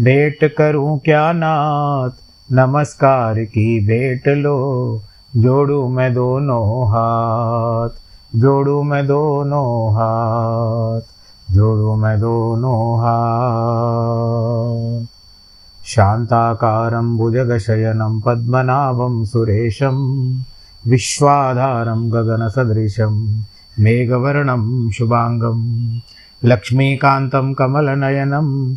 भेंट करूं क्या नाथ? नमस्कार की भेंट लो। जोड़ू मैं दोनों हाथ। जोड़ू मैं दोनों हाथ। जोड़ू मैं दोनों हाथ। शान्ताकारं भुजगशयनं पद्मनाभं सुरेशं। विश्वाधारं गगनसदृशं मेघवर्णं शुभाङ्गं। लक्ष्मीकान्तं कमलनयनं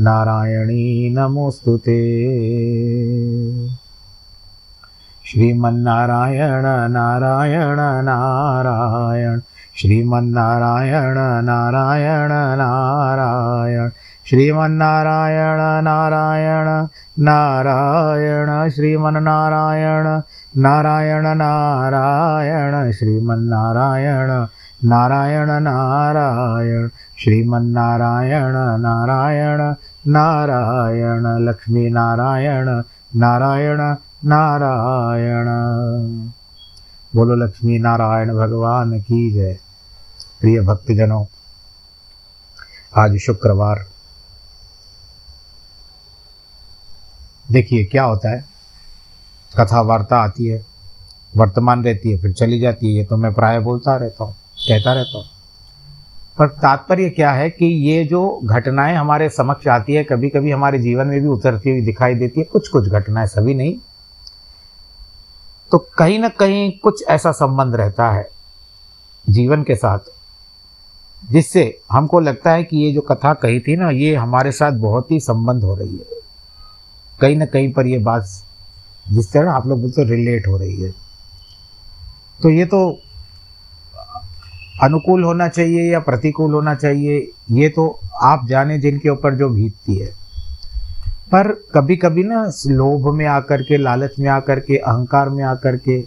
नारायणी नमोऽस्तु ते। श्रीमन्नारायण नारायण नारायण। श्रीमन्नारायण नारायण नारायण। श्रीमन्नारायण नारायण नारायण। श्रीमन्नारायण नारायण नारायण, श्रीमन्नारायण नारायण नारायण, श्रीमन्नारायण नारायण नारायण, लक्ष्मीनारायण नारायण नारायण। बोलो लक्ष्मी नारायण भगवान की जय। प्रिय भक्तजनों, आज शुक्रवार। देखिए क्या होता है। कथा वार्ता आती है, वर्तमान रहती है, फिर चली जाती है, ये तो मैं प्राय बोलता रहता हूँ, कहता रहता हूँ। पर तात्पर्य क्या है कि ये जो घटनाएँ हमारे समक्ष आती है कभी कभी हमारे जीवन में भी उतरती हुई दिखाई देती है कुछ कुछ घटनाएँ सभी नहीं। तो कहीं ना कहीं कुछ ऐसा संबंध रहता है जीवन के साथ, जिससे हमको लगता है कि ये जो कथा कही थी ना, ये हमारे साथ बहुत ही संबंध हो रही है। कहीं ना कहीं पर ये बात जिस तरह आप लोग बोलते रिलेट हो रही है। तो ये तो अनुकूल होना चाहिए या प्रतिकूल होना चाहिए, ये तो आप जाने जिनके ऊपर जो बीतती है। पर कभी कभी ना, लोभ में आकर के, लालच में आकर के, अहंकार में आकर के,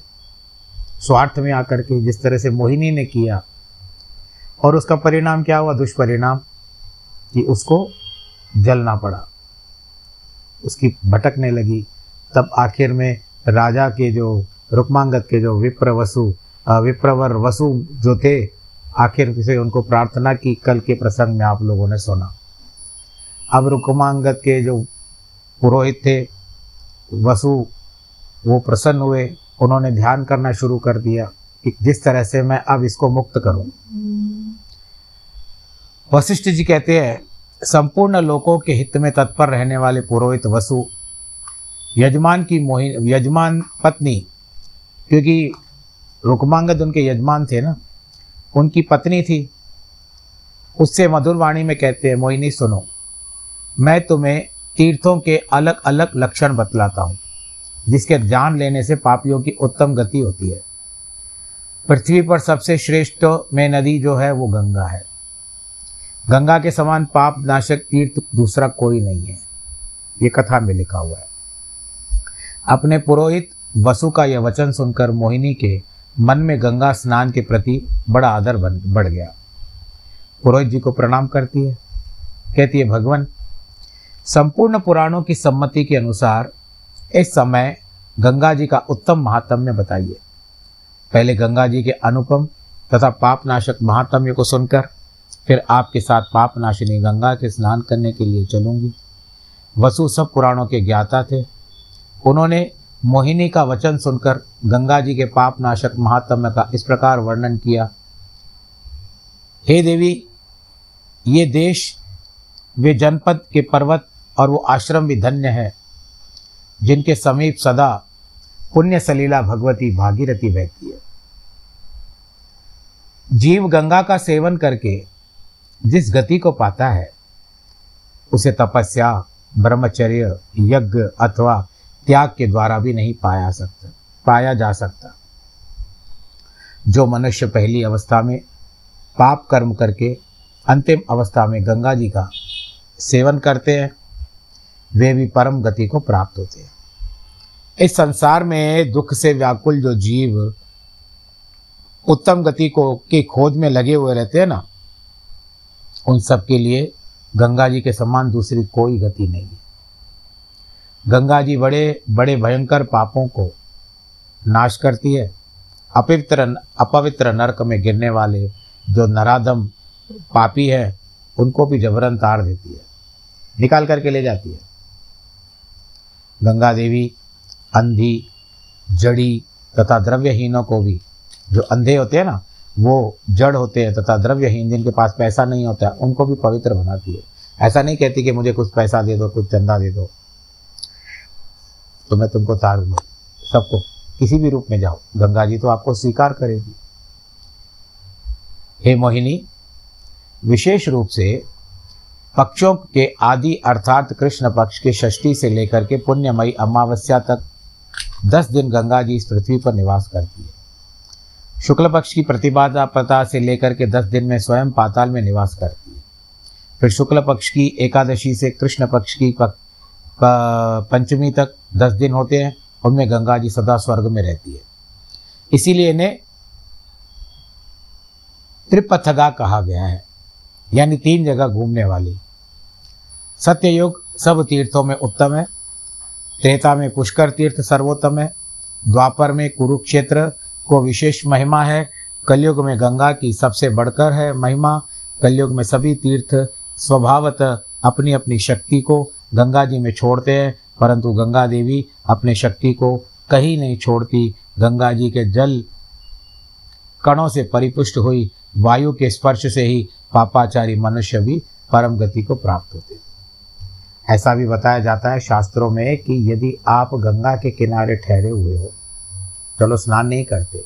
स्वार्थ में आकर के जिस तरह से मोहिनी ने किया, और उसका परिणाम क्या हुआ? दुष्परिणाम, कि उसको जलना पड़ा। उसकी भटकने लगी। तब आखिर में राजा के जो रुक्मांगत के जो विप्र वसु विप्रवर वसु जो थे, आखिर से उनको प्रार्थना की, कल के प्रसंग में आप लोगों ने सुना। अब रुक्मांगत के जो पुरोहित थे, वसु, वो प्रसन्न हुए, उन्होंने ध्यान करना शुरू कर दिया कि जिस तरह से मैं अब इसको मुक्त करूँ। वशिष्ठ जी कहते हैं, संपूर्ण लोगों के हित में तत्पर रहने वाले पुरोहित वसु यजमान की मोहि यजमान पत्नी, क्योंकि रुकमांगद उनके यजमान थे ना, उनकी पत्नी थी। उससे मधुर वाणी में कहते हैं, मोहिनी, सुनो, मैं तुम्हें तीर्थों के अलग अलग लक्षण बतलाता हूँ, जिसके जान लेने से पापियों की उत्तम गति होती है। पृथ्वी पर सबसे श्रेष्ठ में नदी जो है, वो गंगा है। गंगा के समान पाप नाशक तीर्थ दूसरा कोई नहीं है। ये कथा में लिखा हुआ है। अपने पुरोहित वसु का यह वचन सुनकर मोहिनी के मन में गंगा स्नान के प्रति बड़ा आदर बन, बढ़ गया। पुरोहित जी को प्रणाम करती है। कहती है, भगवान, संपूर्ण पुराणों की सम्मति के अनुसार इस समय गंगा जी का उत्तम महात्म्य बताइए। पहले गंगा जी के अनुपम तथा पापनाशक महात्म्य को सुनकर फिर आपके साथ पापनाशिनी गंगा के स्नान करने के लिए चलूँगी। वसु सब पुराणों के ज्ञाता थे। उन्होंने मोहिनी का वचन सुनकर गंगा जी के पापनाशक महात्म्य का इस प्रकार वर्णन किया, हे देवी, ये देश, वे जनपद के पर्वत और वो आश्रम भी धन्य है, जिनके समीप सदा पुण्य सलीला भगवती भागीरथी बहती है। जीव गंगा का सेवन करके जिस गति को पाता है, उसे तपस्या, ब्रह्मचर्य, यज्ञ अथवा त्याग के द्वारा भी नहीं पाया सकता, पाया जा सकता। जो मनुष्य पहली अवस्था में पाप कर्म करके अंतिम अवस्था में गंगा जी का सेवन करते हैं, वे भी परम गति को प्राप्त होते हैं। इस संसार में दुख से व्याकुल जो जीव उत्तम गति को, की खोज में लगे हुए रहते हैं ना, उन सब के लिए गंगा जी के समान दूसरी कोई गति नहीं है। गंगा जी बड़े बड़े भयंकर पापों को नाश करती है। अपवित्र अपवित्र नरक में गिरने वाले जो नरादम पापी हैं, उनको भी जबरन तार देती है। निकाल करके ले जाती है। गंगा देवी अंधी, जड़ी तथा द्रव्यहीनों को भी जो अंधे होते हैं ना, वो जड़ होते हैं तथा द्रव्यहीन, जिनके पास पैसा नहीं होता, उनको भी पवित्र बनाती है। ऐसा नहीं कहती कि मुझे कुछ पैसा दे दो, कुछ चंदा दे दो। तो मैं तुमको तार दूँ सबको, किसी भी रूप में जाओ। गंगा जी तो आपको स्वीकार करेगी। हे मोहिनी, विशेष रूप से पक्षों के आदि अर्थात कृष्ण पक्ष के षष्ठी से लेकर के पुण्यमयी अमावस्या तक दस दिन गंगा जी इस पृथ्वी पर निवास करती है। शुक्ल पक्ष की प्रतिबाधा प्रता से लेकर के दस दिन में स्वयं पाताल में निवास करती है। फिर शुक्ल पक्ष की एकादशी से कृष्ण पक्ष की पंचमी तक दस दिन होते हैं, उनमें गंगा जी सदा स्वर्ग में रहती है। इसीलिए इन्हें त्रिपथगा कहा गया है, यानी तीन जगह घूमने वाली। सत्ययुग सब तीर्थों में उत्तम है, त्रेता में पुष्कर तीर्थ सर्वोत्तम है, द्वापर में कुरुक्षेत्र को विशेष महिमा है, कलयुग में गंगा की सबसे बढ़कर है महिमा, कलयुग में सभी तीर्थ स्वभावत अपनी अपनी शक्ति को गंगा जी में छोड़ते हैं, परंतु गंगा देवी अपने शक्ति को कहीं नहीं छोड़ती। गंगा जी के जल कणों से परिपुष्ट हुई, वायु के स्पर्श से ही पापाचारी मनुष्य भी परम गति को प्राप्त होते ऐसा भी बताया जाता है शास्त्रों में कि यदि आप गंगा के किनारे ठहरे हुए हो, चलो स्नान नहीं करते,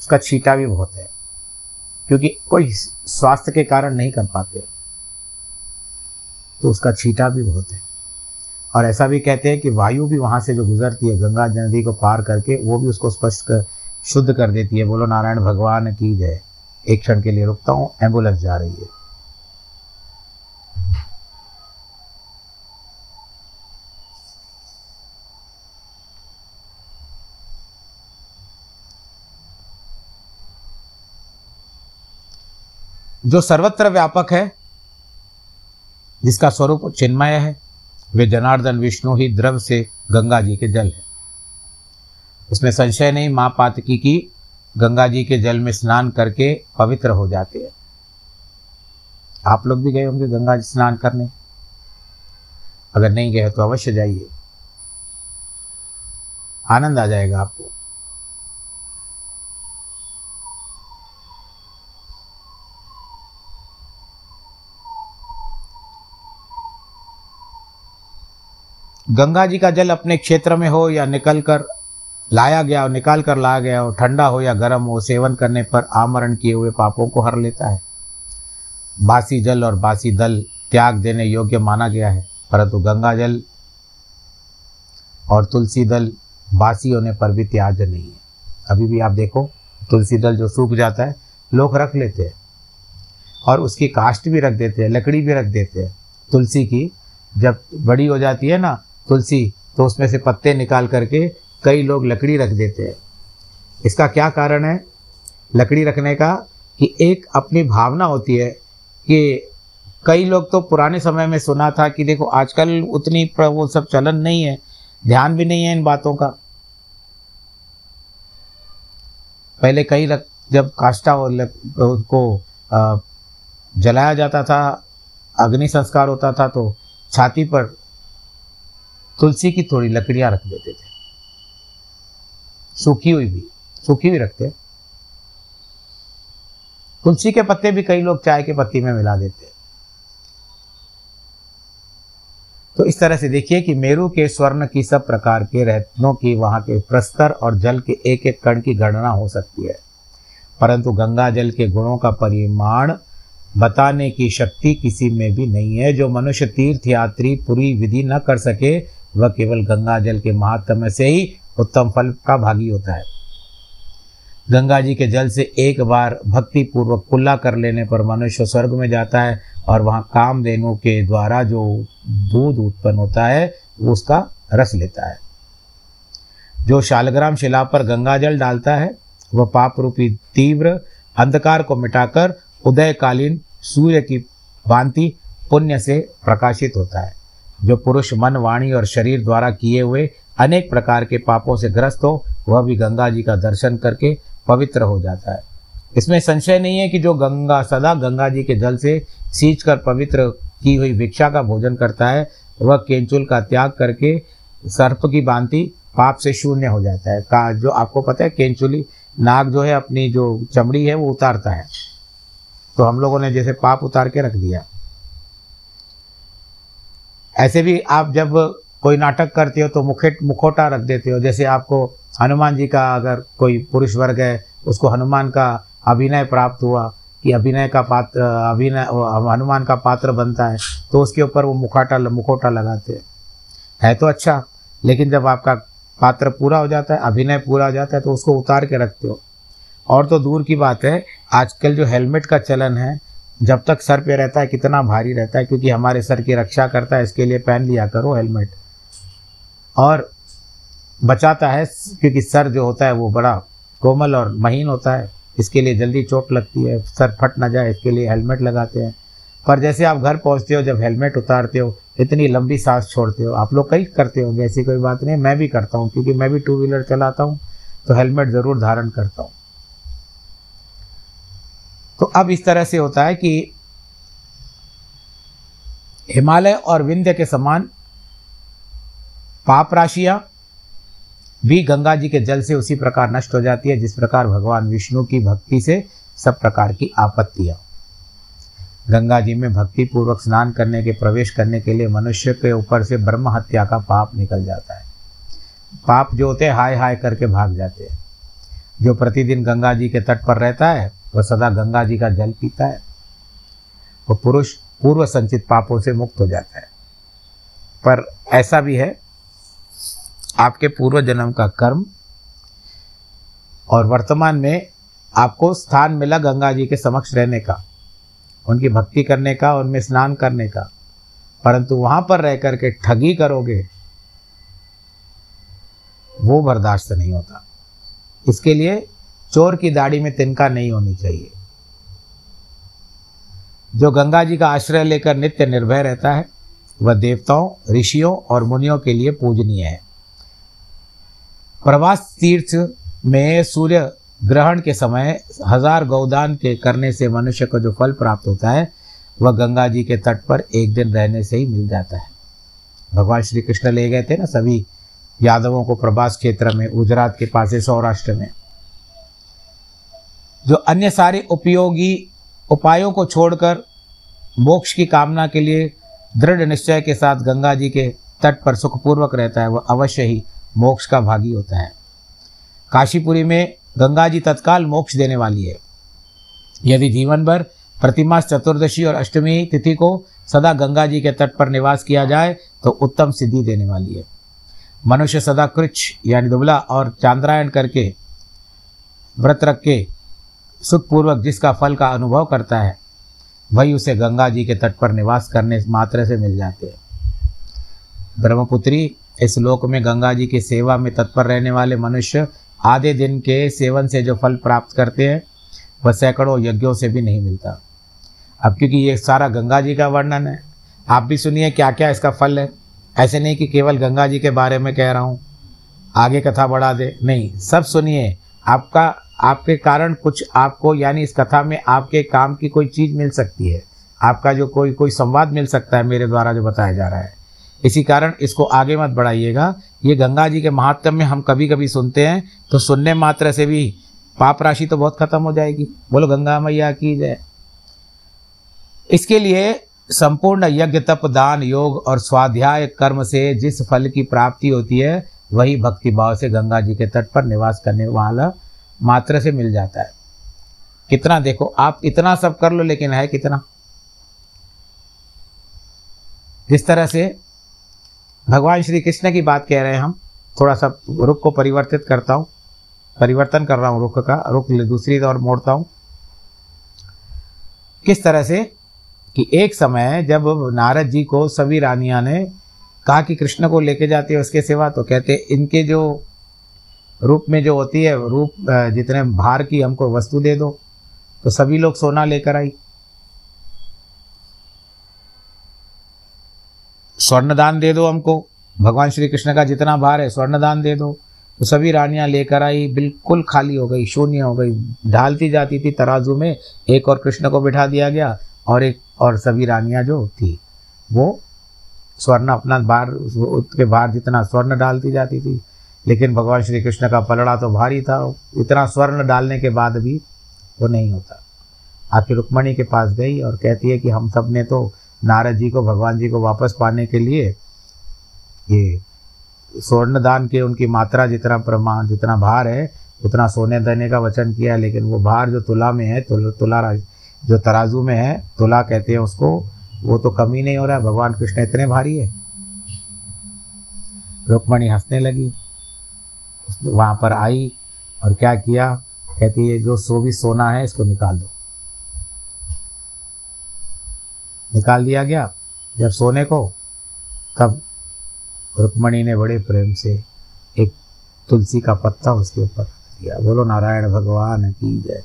उसका छीटा भी बहुत है, क्योंकि कोई स्वास्थ्य के कारण नहीं कर पाते। तो उसका छीटा भी बहुत है। और ऐसा भी कहते हैं कि वायु भी वहाँ से जो गुजरती है, गंगा नदी को पार करके, वो भी उसको स्पष्ट कर, शुद्ध कर देती है। बोलो, नारायण भगवान की जय। एक क्षण के लिए रुकता हूँ, एंबुलेंस जा रही है। जो सर्वत्र व्यापक है जिसका स्वरूप चिन्मय है, वे जनार्दन, विष्णु ही द्रव से गंगा जी के जल है। उसमें संशय नहीं, माँ पातकी की गंगा जी के जल में स्नान करके पवित्र हो जाते हैं। आप लोग भी गए होंगे गंगा जी स्नान करने। अगर नहीं गए तो अवश्य जाइए। आनंद आ जाएगा आपको। गंगा जी का जल अपने क्षेत्र में हो या निकल कर लाया गया हो निकाल कर लाया गया हो, ठंडा हो या गर्म हो सेवन करने पर आमरण किए हुए पापों को हर लेता है। बासी जल और बासी दल त्याग देने योग्य माना गया है। परंतु गंगा जल और तुलसी दल बासी होने पर भी त्याज्य नहीं है। अभी भी आप देखो, तुलसी दल जो सूख जाता है, लोग रख लेते हैं और उसकी कास्ट भी रख देते हैं, लकड़ी भी रख देते हैं। तुलसी की जब बड़ी हो जाती है ना तुलसी तो उसमें से पत्ते निकाल करके कई लोग लकड़ी रख देते हैं। इसका क्या कारण है? लकड़ी रखने का कि एक अपनी भावना होती है कि कई लोग तो पुराने समय में सुना था कि देखो, आजकल उतनी वो सब चलन नहीं है, ध्यान भी नहीं है इन बातों का। पहले कई रख जब काष्ठा उसको जलाया जाता था, अग्नि संस्कार होता था तो छाती पर तुलसी की थोड़ी लकड़ियाँ रख देते थे। सूखी हुई भी, सूखी हुई रखते। तुलसी के पत्ते भी कई लोग चाय के पत्ती में मिला देते। तो इस तरह से देखिए कि मेरू के स्वर्ण की सब प्रकार के रत्नों की वहाँ के प्रस्तर और जल के एक एक कण की गणना हो सकती है। परंतु गंगा जल के गुणों का परिमाण बताने की शक्ति किसी में भी नहीं है। जो मनुष्य तीर्थ यात्री पूरी विधि न कर सके वह केवल गंगा जल के महात्म से ही उत्तम फल का भागी होता है। गंगा जी के जल से एक बार भक्ति पूर्वक कुल्ला कर लेने पर मनुष्य स्वर्ग में जाता है और वहाँ कामधेनु के द्वारा जो दूध उत्पन्न होता है, उसका रस लेता है। जो शालग्राम शिला पर गंगा जल डालता है, वह पाप रूपी तीव्र अंधकार को मिटाकर उदयकालीन सूर्य की भांति पुण्य से प्रकाशित होता है। जो पुरुष मन, वाणी और शरीर द्वारा किए हुए अनेक प्रकार के पापों से ग्रस्त हो, वह भी गंगा जी का दर्शन करके पवित्र हो जाता है। इसमें संशय नहीं है कि जो गंगा, सदा गंगा जी के जल से सींच कर पवित्र की हुई भिक्षा का भोजन करता है, वह केंचुल का त्याग करके सर्प की बांति पाप से शून्य हो जाता है। का, जो आपको पता है, केंचुली नाग जो है, अपनी जो चमड़ी है, वो उतारता है। तो हम लोगों ने जैसे पाप उतार के रख दिया। ऐसे भी आप जब कोई नाटक करते हो तो मुखे, मुखोटा रख देते हो। जैसे आपको हनुमान जी का अगर कोई पुरुष वर्ग है, उसको हनुमान का अभिनय प्राप्त हुआ कि अभिनय का पात्र, अभिनय हनुमान का पात्र बनता है तो उसके ऊपर वो मुखाटा, मुखोटा लगाते हैं। है तो अच्छा लेकिन जब आपका पात्र पूरा हो जाता है, अभिनय पूरा हो जाता है तो उसको उतार के रखते हो। और तो दूर की बात है, आजकल जो हेलमेट का चलन है जब तक सर पे रहता है, कितना भारी रहता है, क्योंकि हमारे सर की रक्षा करता है, इसके लिए पहन लिया करो हेलमेट। और बचाता है, क्योंकि सर जो होता है, वो बड़ा कोमल और महीन होता है। इसके लिए जल्दी चोट लगती है, सर फट ना जाए, इसके लिए हेलमेट लगाते हैं। पर जैसे आप घर पहुँचते हो, जब हेलमेट उतारते हो, इतनी लंबी सांस छोड़ते हो, आप लोग कई करते हो ऐसी कोई बात नहीं, मैं भी करता हूँ, क्योंकि मैं भी टू व्हीलर चलाता हूँ तो हेलमेट ज़रूर धारण करता हूँ। तो अब इस तरह से होता है कि हिमालय और विंध्य के समान पाप राशियाँ भी गंगा जी के जल से उसी प्रकार नष्ट हो जाती है, जिस प्रकार भगवान विष्णु की भक्ति से सब प्रकार की आपत्तियाँ। गंगा जी में भक्ति पूर्वक स्नान करने के, प्रवेश करने के लिए मनुष्य के ऊपर से ब्रह्म हत्या का पाप निकल जाता है। पाप जो होते हैं, हाय हाय करके भाग जाते हैं। जो प्रतिदिन गंगा जी के तट पर रहता है वह सदा गंगा जी का जल पीता है। वह पुरुष पूर्व संचित पापों से मुक्त हो जाता है। पर ऐसा भी है, आपके पूर्व जन्म का कर्म और वर्तमान में आपको स्थान मिला गंगा जी के समक्ष रहने का, उनकी भक्ति करने का, उनमें स्नान करने का। परंतु वहाँ पर रह करके ठगी करोगे, वो बर्दाश्त नहीं होता। इसके लिए चोर की दाढ़ी में तिनका नहीं होनी चाहिए। जो गंगा जी का आश्रय लेकर नित्य निर्भय रहता है, वह देवताओं, ऋषियों और मुनियों के लिए पूजनीय है। प्रवास तीर्थ में सूर्य ग्रहण के समय हज़ार गौदान के करने से मनुष्य को जो फल प्राप्त होता है, वह गंगा जी के तट पर एक दिन रहने से ही मिल जाता है। भगवान श्री कृष्ण ले गए थे ना सभी यादवों को प्रभास क्षेत्र में, गुजरात के पास सौराष्ट्र में। जो अन्य सारे उपयोगी उपायों को छोड़कर मोक्ष की कामना के लिए दृढ़ निश्चय के साथ गंगा जी के तट पर सुखपूर्वक रहता है वह अवश्य ही मोक्ष का भागी होता है। काशीपुरी में गंगा जी तत्काल मोक्ष देने वाली है। यदि जीवन भर प्रतिमास चतुर्दशी और अष्टमी तिथि को सदा गंगा जी के तट पर निवास किया जाए तो उत्तम सिद्धि देने वाली है। मनुष्य सदा कृच यानी दुबला और चांद्रायण करके, व्रत रख के सुखपूर्वक जिसका फल का अनुभव करता है, वही उसे गंगा जी के तट पर निवास करने मात्र से मिल जाते हैं। ब्रह्मपुत्री, इस लोक में गंगा जी की सेवा में तत्पर रहने वाले मनुष्य आधे दिन के सेवन से जो फल प्राप्त करते हैं, वह सैकड़ों यज्ञों से भी नहीं मिलता। अब क्योंकि ये सारा गंगा जी का वर्णन है, आप भी सुनिए क्या क्या इसका फल है। ऐसे नहीं कि केवल गंगा जी के बारे में कह रहा हूँ, आगे कथा बढ़ा दे, नहीं, सब सुनिए, आपका आपके कारण कुछ आपको, यानी इस कथा में आपके काम की कोई चीज़ मिल सकती है। आपका जो कोई कोई संवाद मिल सकता है मेरे द्वारा जो बताया जा रहा है। इसी कारण इसको आगे मत बढ़ाइएगा। ये गंगा जी के महात्म में हम कभी कभी सुनते हैं तो सुनने मात्र से भी पाप राशि तो बहुत खत्म हो जाएगी। बोलो, गंगा मैया की जय। इसके लिए संपूर्ण यज्ञ, तप, दान, योग और स्वाध्याय कर्म से जिस फल की प्राप्ति होती है, वही भक्ति भाव से गंगा जी के तट पर निवास करने वाला मात्र से मिल जाता है। कितना देखो, आप इतना सब कर लो, लेकिन है कितना? जिस तरह से भगवान श्री कृष्ण की बात कह रहे हैं हम, थोड़ा सा रुख को परिवर्तित करता हूँ, परिवर्तन कर रहा हूँ रुख का, रुख दूसरी ओर मोड़ता हूँ। किस तरह से कि एक समय जब नारद जी को सभी रानियाँ ने कहा कि कृष्ण को लेके जाते है उसके सिवा तो कहते इनके जो रूप में जो होती है, रूप जितने भार की हमको वस्तु दे दो तो सभी लोग सोना लेकर आई। स्वर्ण दान दे दो हमको। भगवान श्री कृष्ण का जितना भार है स्वर्ण दान दे दो। तो सभी रानियाँ लेकर आई, बिल्कुल खाली हो गई, शून्य हो गई। ढालती जाती थी तराजू में, एक और कृष्ण को बिठा दिया गया, और एक और सभी रानियाँ जो थी, वो स्वर्ण, अपना भार, उसके भार जितना स्वर्ण डालती जाती थी लेकिन भगवान श्री कृष्ण का पलड़ा तो भारी था, इतना स्वर्ण डालने के बाद भी वो नहीं होता। आखिर रुक्मणी के पास गई और कहती है कि हम सबने तो नारद जी को, भगवान जी को वापस पाने के लिए ये स्वर्ण दान के उनकी मात्रा जितना प्रमाण जितना भार है, उतना सोने देने का वचन किया लेकिन वो भार जो तुला में है, तुला तुला जो तराजू में है, तुला कहते हैं उसको, वो तो कमी नहीं हो रहा भगवान कृष्ण इतने भारी है। रुक्मणी हंसने लगी। वहाँ पर आई और क्या किया? कहती है, जो सो भी सोना है, इसको निकाल दो। निकाल दिया गया। जब सोने को, तब रुक्मणी ने बड़े प्रेम से एक तुलसी का पत्ता उसके ऊपर दिया। बोलो, नारायण भगवान, की जय।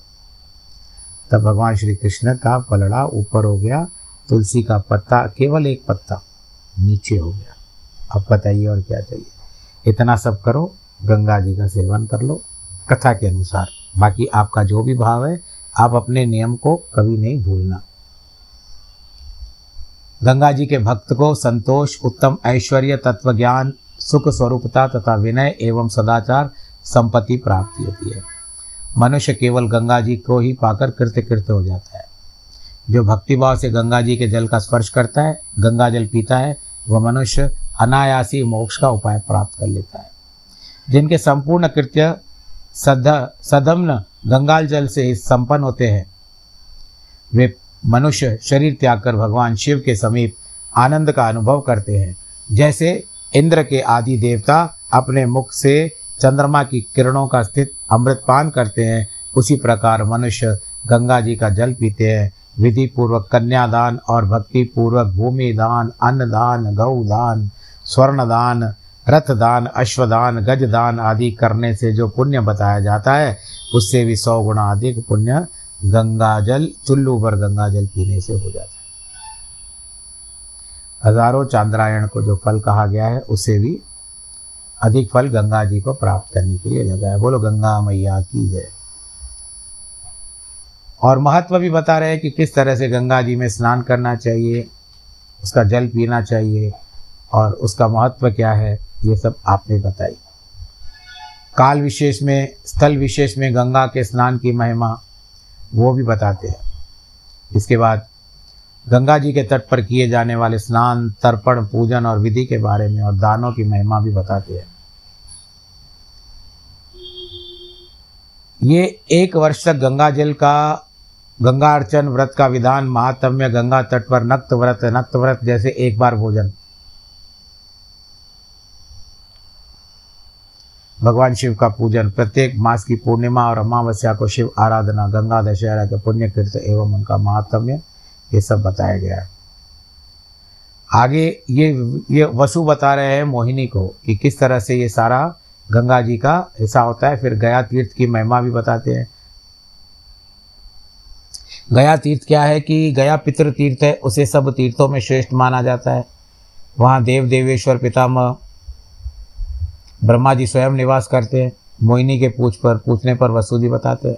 तब भगवान श्री कृष्ण का पलड़ा ऊपर हो गया। तुलसी का पत्ता, केवल एक पत्ता, नीचे हो गया। अब बताइए और क्या चाहिए? इतना सब करो गंगा जी का सेवन कर लो, कथा के अनुसार। बाकी आपका जो भी भाव है, आप अपने नियम को कभी नहीं भूलना। गंगा जी के भक्त को संतोष, उत्तम ऐश्वर्य तत्व ज्ञान सुख स्वरूपता तथा विनय एवं सदाचार संपत्ति प्राप्ति होती है। मनुष्य केवल गंगा जी को ही पाकर कृत्य कृत्य हो जाता है। जो भक्तिभाव से गंगा जी के जल का स्पर्श करता है, गंगा जल पीता है, वह मनुष्य अनायासी मोक्ष का उपाय प्राप्त कर लेता है। जिनके संपूर्ण कृत्य सद, सदम्न गंगाल जल से संपन्न होते हैं। वे मनुष्य शरीर त्याग कर भगवान शिव के समीप आनंद का अनुभव करते हैं। जैसे इंद्र के आदि देवता अपने मुख से चंद्रमा की किरणों का स्थित अमृतपान करते हैं, उसी प्रकार मनुष्य गंगा जी का जल पीते हैं। विधि पूर्वक कन्यादान और भक्ति पूर्वक भूमि दान अन्नदान, गौदान स्वर्णदान रथदान, अश्वदान, गजदान आदि करने से जो पुण्य बताया जाता है, उससे भी सौ गुणा अधिक पुण्य गंगा जल चुल्लू पर गंगा जल पीने से हो जाता है। हज़ारों चांद्रायण को जो फल कहा गया है उससे भी अधिक फल गंगा जी को प्राप्त करने के लिए लगा है। बोलो, गंगा मैया की जय। और महत्व भी बता रहे हैं कि किस तरह से गंगा जी में स्नान करना चाहिए, उसका जल पीना चाहिए और उसका महत्व क्या है, ये सब आपने बताई। काल विशेष में, स्थल विशेष में गंगा के स्नान की महिमा, वो भी बताते हैं। इसके बाद गंगा जी के तट पर किए जाने वाले स्नान, तर्पण, पूजन और विधि के बारे में और दानों की महिमा भी बताते हैं। ये एक वर्ष तक गंगा जल का, गंगा अर्चन, व्रत का विधान, महात्म्य गंगा तट पर नक्त व्रत नक्त व्रत जैसे एक बार भोजन। भगवान शिव का पूजन, प्रत्येक मास की पूर्णिमा और अमावस्या को शिव आराधना गंगा दशहरा के पुण्य कृत एवं उनका महात्म्य, ये सब बताया गया है। आगे ये ये वसु बता रहे हैं मोहिनी को कि किस तरह से ये सारा गंगा जी का हिस्सा होता है। फिर गया तीर्थ की महिमा भी बताते हैं। गया तीर्थ क्या है कि गया पितृ तीर्थ है, उसे सब तीर्थों में श्रेष्ठ माना जाता है। वहाँ देव देवेश्वर पितामह ब्रह्मा जी स्वयं निवास करते हैं, मोहिनी के पूछ पर, पूछने पर वसु जी बताते हैं।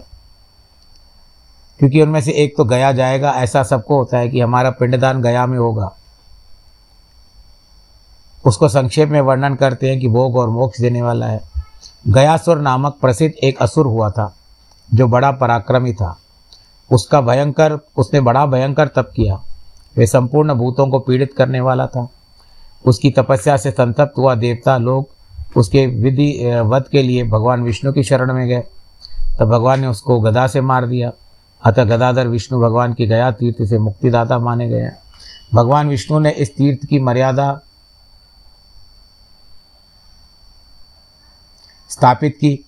क्योंकि उनमें से एक तो गया जाएगा, ऐसा सबको होता है कि हमारा पिंडदान गया में होगा। उसको संक्षेप में वर्णन करते हैं कि भोग और मोक्ष देने वाला है। गयासुर नामक प्रसिद्ध एक असुर हुआ था, जो बड़ा पराक्रमी था। उसका भयंकर, उसने बड़ा भयंकर तप किया। वे संपूर्ण भूतों को पीड़ित करने वाला था। उसकी तपस्या से संतप्त हुआ देवता लोग उसके विधि वध के लिए भगवान विष्णु की शरण में गए। तब भगवान ने उसको गदा से मार दिया। अतः गदाधर विष्णु भगवान की गया तीर्थ से मुक्तिदाता माने गए हैं। भगवान विष्णु ने इस तीर्थ की मर्यादा स्थापित की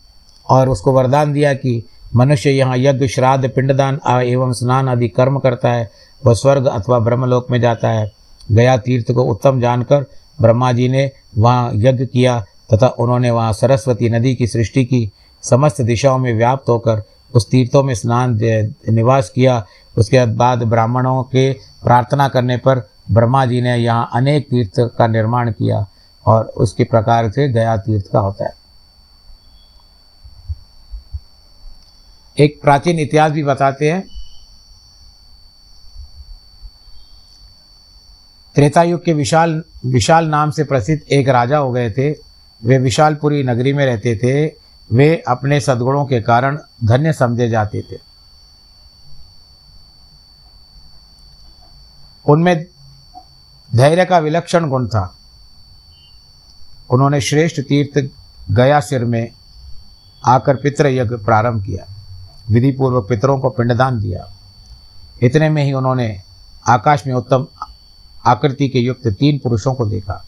और उसको वरदान दिया कि मनुष्य यहाँ यज्ञ, श्राद्ध, पिंडदान एवं स्नान आदि कर्म करता है, वह स्वर्ग अथवा ब्रह्मलोक में जाता है। गया तीर्थ को उत्तम जानकर ब्रह्मा जी ने वहाँ यज्ञ किया। तथा उन्होंने वहाँ सरस्वती नदी की सृष्टि की, समस्त दिशाओं में व्याप्त होकर उस तीर्थों में स्नान निवास किया। उसके बाद ब्राह्मणों के प्रार्थना करने पर ब्रह्मा जी ने यहाँ अनेक तीर्थ का निर्माण किया और उसके प्रकार से गया तीर्थ का होता है। एक प्राचीन इतिहास भी बताते हैं। त्रेतायुग के विशाल विशाल नाम से प्रसिद्ध एक राजा हो गए थे। वे विशालपुरी नगरी में रहते थे, वे अपने सद्गुणों के कारण धन्य समझे जाते थे। उनमें धैर्य का विलक्षण गुण था। उन्होंने श्रेष्ठ तीर्थ गया सिर में आकर पितृ यज्ञ प्रारंभ किया। विधि पूर्वक पितरों को पिंडदान दिया। इतने में ही उन्होंने आकाश में उत्तम आकृति के युक्त तीन पुरुषों को देखा।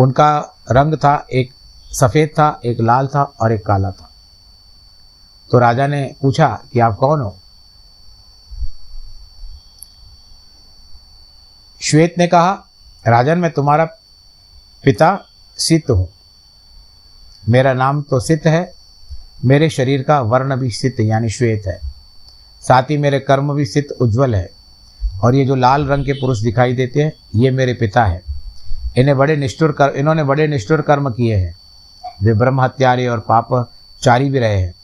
उनका रंग था, एक सफ़ेद था, एक लाल था और एक काला था। तो राजा ने पूछा कि आप कौन हो? श्वेत ने कहा, राजन, मैं तुम्हारा पिता सिद्ध हूँ। मेरा नाम तो सिद्ध है, मेरे शरीर का वर्ण भी सिद्ध, यानी श्वेत है। साथ ही मेरे कर्म भी सिद्ध, उज्जवल है। और ये जो लाल रंग के पुरुष दिखाई देते हैं, ये मेरे पिता है। इन्हें बड़े निष्ठुर कर, इन्होंने बड़े निष्ठुर कर्म किए हैं। वे ब्रह्म हत्यारे और पाप चारी भी रहे हैं।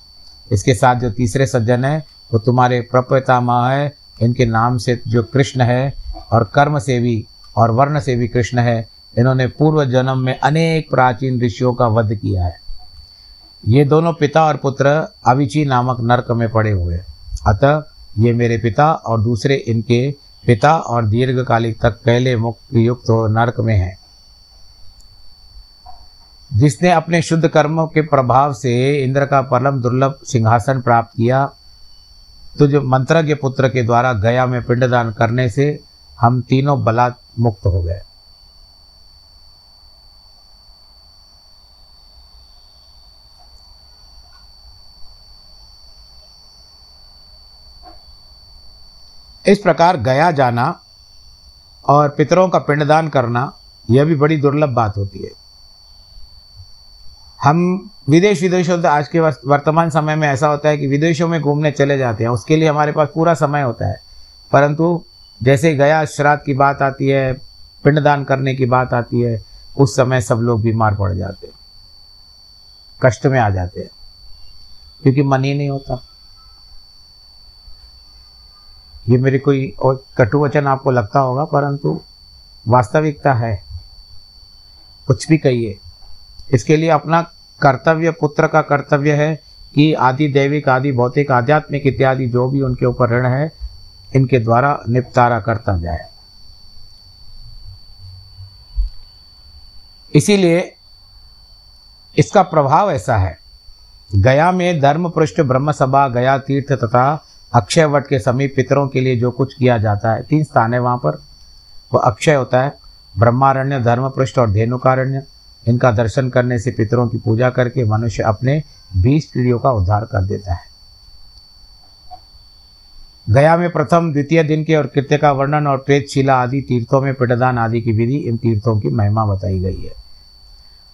इसके साथ जो तीसरे सज्जन हैं, वो तुम्हारे प्रपितामह है। इनके नाम से जो कृष्ण है और कर्म से भी और वर्ण से भी कृष्ण है, इन्होंने पूर्व जन्म में अनेक प्राचीन ऋषियों का वध किया है। ये दोनों पिता और पुत्र अविची नामक नरक में पड़े हुए अतः ये मेरे पिता और दूसरे इनके पिता और दीर्घकालिक तक कैले मुक्त युक्त हो नरक में है। जिसने अपने शुद्ध कर्मों के प्रभाव से इंद्र का परम दुर्लभ सिंहासन प्राप्त किया तो जो मंत्रज्ञ पुत्र के द्वारा गया में पिंडदान करने से हम तीनों बलात् मुक्त हो गए। इस प्रकार गया जाना और पितरों का पिंडदान करना, यह भी बड़ी दुर्लभ बात होती है। हम विदेश विदेशों से आज के वर्तमान समय में ऐसा होता है कि विदेशों में घूमने चले जाते हैं, उसके लिए हमारे पास पूरा समय होता है। परंतु जैसे गया, श्राद्ध की बात आती है, पिंडदान करने की बात आती है, उस समय सब लोग बीमार पड़ जाते हैं, कष्ट में आ जाते हैं, क्योंकि मन ही नहीं होता। ये मेरी कोई और कटु वचन आपको लगता होगा, परंतु वास्तविकता है। कुछ भी कहिए। इसके लिए अपना कर्तव्य, पुत्र का कर्तव्य है कि आदि दैविक, आदि भौतिक, आध्यात्मिक इत्यादि जो भी उनके ऊपर ऋण है, इनके द्वारा निपटारा करता जाए। इसीलिए इसका प्रभाव ऐसा है। गया में धर्म पृष्ठ ब्रह्म सभा गया तीर्थ तथा अक्षय वट के समीप पितरों के लिए जो कुछ किया जाता है, तीन स्थान है वहाँ पर। वह अक्षय होता है, ब्रह्मारण्य, धर्मपृष्ठ और धेनुकारण्य। इनका दर्शन करने से पितरों की पूजा करके मनुष्य अपने बीस पीढ़ियों का उद्धार कर देता है। गया में प्रथम, द्वितीय दिन के और कृत्य का वर्णन और प्रेतशिला आदि तीर्थों में पिंडदान आदि की विधि इन तीर्थों की महिमा बताई गई है।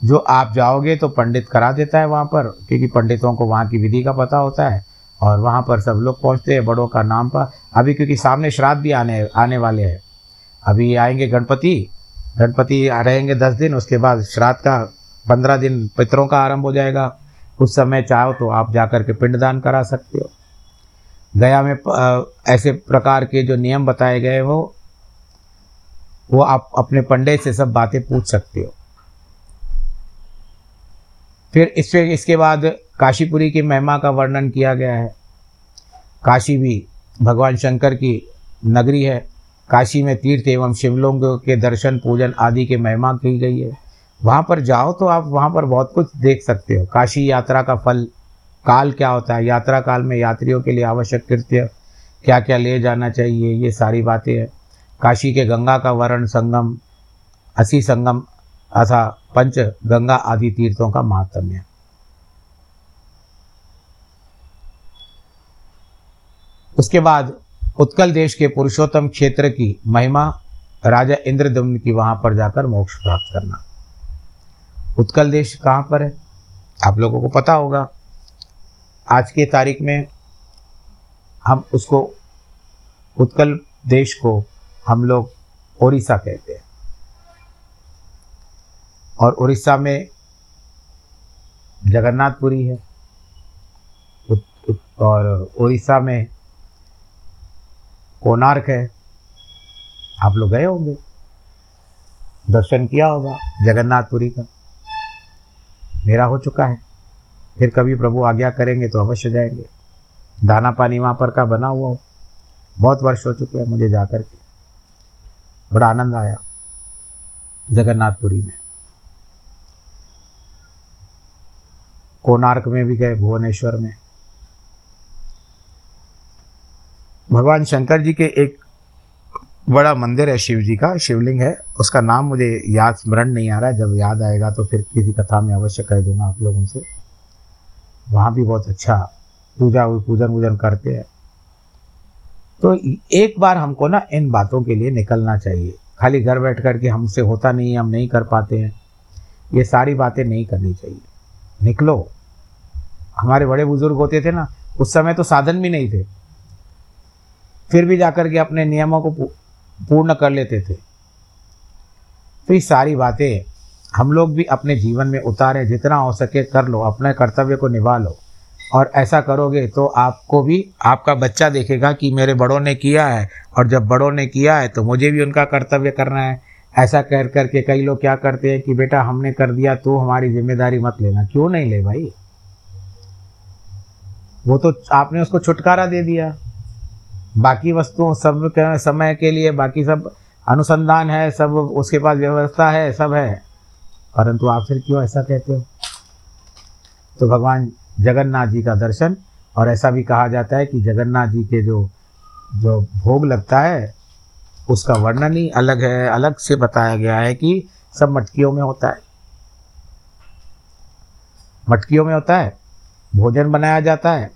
जो आप जाओगे तो पंडित करा देता है वहाँ पर, क्योंकि पंडितों को वहाँ की विधि का पता होता है। और वहाँ पर सब लोग पहुँचते हैं बड़ों का नाम पर। अभी क्योंकि सामने श्राद्ध भी आने आने वाले हैं। अभी आएँगे गणपति गणपति रहेंगे दस दिन, उसके बाद श्राद्ध का पंद्रह दिन पितरों का आरंभ हो जाएगा। उस समय चाहो तो आप जा कर के पिंडदान करा सकते हो। गया में ऐसे प्रकार के जो नियम बताए गए हो, वो आप अपने पंडित से सब बातें पूछ सकते हो। फिर इससे, इसके बाद काशीपुरी की महिमा का वर्णन किया गया है। काशी भी भगवान शंकर की नगरी है। काशी में तीर्थ एवं शिवलिंग के दर्शन, पूजन आदि की महिमा की गई है। वहाँ पर जाओ तो आप वहाँ पर बहुत कुछ देख सकते हो। काशी यात्रा का फल काल क्या होता है? यात्रा काल में यात्रियों के लिए आवश्यक कृत्य क्या क्या ले जाना चाहिए, ये सारी बातें हैं। काशी के गंगा का वर्ण संगम, असी संगम अथा पंच गंगा आदि तीर्थों का महात्म्य उसके बाद उत्कल देश के पुरुषोत्तम क्षेत्र की महिमा, राजा इंद्रदम्न की वहाँ पर जाकर मोक्ष प्राप्त करना। उत्कल देश कहाँ पर है? आप लोगों को पता होगा। आज के तारीख में हम उसको, उत्कल देश को हम लोग ओडिशा कहते हैं। और उड़ीसा में जगन्नाथपुरी है। और उड़ीसा में कोणार्क है? आप लोग गए होंगे। दर्शन किया होगा जगन्नाथपुरी का। मेरा हो चुका है। फिर कभी प्रभु आज्ञा करेंगे तो अवश्य जाएँगे। दाना पानी वहाँ पर का बना हुआ हो। बहुत वर्ष हो चुके हैं मुझे जा कर के। बड़ा आनंद आया जगन्नाथपुरी में। कोणार्क में भी गए, भुवनेश्वर में। भगवान शंकर जी के एक बड़ा मंदिर है शिव जी का, शिवलिंग है। उसका नाम मुझे याद, स्मरण नहीं आ रहा है। जब याद आएगा तो फिर किसी कथा में अवश्य कह दूँगा आप लोगों से। वहाँ भी बहुत अच्छा पूजा पूजन वूजन करते हैं। तो एक बार हमको ना इन बातों के लिए निकलना चाहिए। खाली घर बैठ कर के हमसे होता नहीं हम नहीं कर पाते हैं। ये सारी बातें नहीं करनी चाहिए। निकलो। हमारे बड़े बुज़ुर्ग होते थे ना, उस समय तो साधन भी नहीं थे। फिर भी जाकर के अपने नियमों को पूर्ण कर लेते थे। तो ये सारी बातें हम लोग भी अपने जीवन में उतारें, जितना हो सके कर लो, अपने कर्तव्य को निभा लो। और ऐसा करोगे तो आपको भी, आपका बच्चा देखेगा कि मेरे बड़ों ने किया है, और जब बड़ों ने किया है तो मुझे भी उनका कर्तव्य करना है। ऐसा कर करके कई लोग क्या करते हैं कि, बेटा, हमने कर दिया तो हमारी ज़िम्मेदारी मत लेना। क्यों नहीं ले भाई? वो तो आपने उसको छुटकारा दे दिया। बाकी वस्तुओं सब समय के लिए, बाकी सब अनुसंधान है, सब उसके पास व्यवस्था है, सब है। परंतु आप फिर क्यों ऐसा कहते हो? तो भगवान जगन्नाथ जी का दर्शन, और ऐसा भी कहा जाता है कि जगन्नाथ जी के जो जो भोग लगता है, उसका वर्णन ही अलग है, अलग से बताया गया है कि सब मटकियों में होता है। मटकियों में होता है, भोजन बनाया जाता है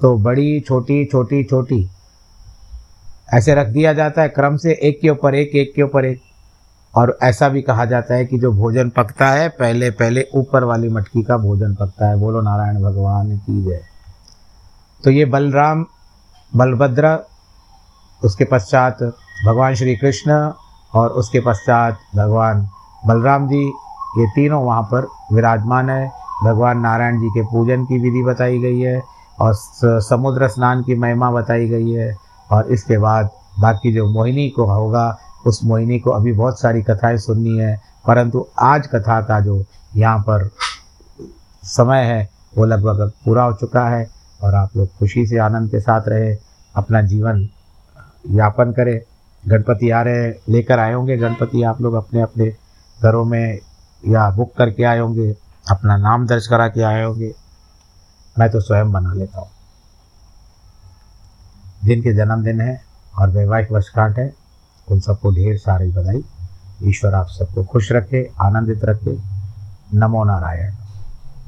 तो बड़ी, छोटी छोटी छोटी ऐसे रख दिया जाता है क्रम से एक के ऊपर एक एक के ऊपर एक। और ऐसा भी कहा जाता है कि जो भोजन पकता है, पहले पहले ऊपर वाली मटकी का भोजन पकता है। बोलो, नारायण भगवान की जय। तो ये बलराम, बलभद्र, उसके पश्चात भगवान श्री कृष्ण और उसके पश्चात भगवान बलराम जी, ये तीनों वहाँ पर विराजमान है। भगवान नारायण जी के पूजन की विधि बताई गई है और समुद्र स्नान की महिमा बताई गई है। और इसके बाद बाकी जो मोहिनी को होगा, उस मोहिनी को अभी बहुत सारी कथाएँ सुननी है, परंतु आज कथा का जो यहाँ पर समय है, वो लगभग पूरा हो चुका है और आप लोग खुशी से आनंद के साथ रहे, अपना जीवन यापन करें। गणपति आ रहे लेकर आए होंगे गणपति आप लोग अपने अपने घरों में या बुक करके आए होंगे, अपना नाम दर्ज करा के आए होंगे। मैं तो स्वयं बना लेता हूँ। जिनके जन्मदिन है और वैवाहिक वर्षगांठ है। उन सबको ढेर सारी बधाई। ईश्वर आप सबको खुश रखे, आनंदित रखे। नमो नारायण।